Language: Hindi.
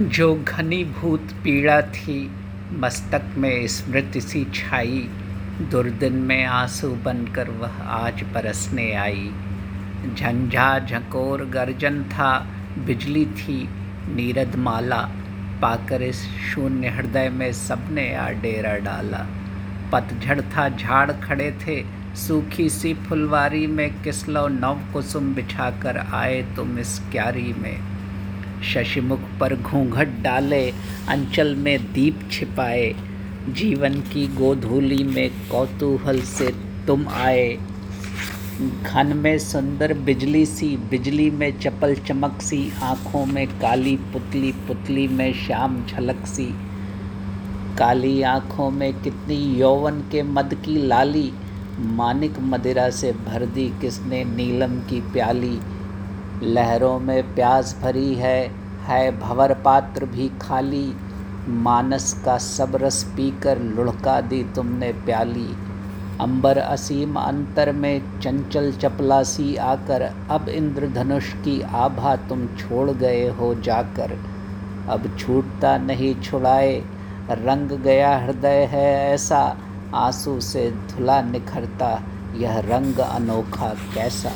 जो घनीभूत पीड़ा थी, मस्तक में स्मृति सी छाई। दुर्दिन में आँसू बनकर वह आज बरसने आई। झंझा झकोर गर्जन था, बिजली थी, नीरद माला पाकर इस शून्य हृदय में सबने आ डेरा डाला। पतझड़ था, झाड़ खड़े थे, सूखी सी फुलवारी में किसलो नव कुसुम बिछाकर आए तुम इस क्यारी में? शशिमुख पर घूंघट डाले, अंचल में दीप छिपाए। जीवन की गोधूली में कौतूहल से तुम आए। घन में सुंदर बिजली सी, बिजली में चपल चमक सी, आँखों में काली पुतली पुतली में श्याम झलक सी। काली आँखों में कितनी यौवन के मद की लाली, मानिक मदिरा से भर दी किसने नीलम की प्याली। लहरों में प्यास भरी है है भवर पात्र भी खाली। मानस का सब रस पीकर लुढ़का दी तुमने प्याली। अंबर असीम अंतर में चंचल चपलासी आकर, अब इंद्रधनुष की आभा तुम छोड़ गए हो जाकर। अब छूटता नहीं छुड़ाए, रंग गया हृदय है ऐसा, आँसू से धुला निखरता, यह रंग अनोखा कैसा?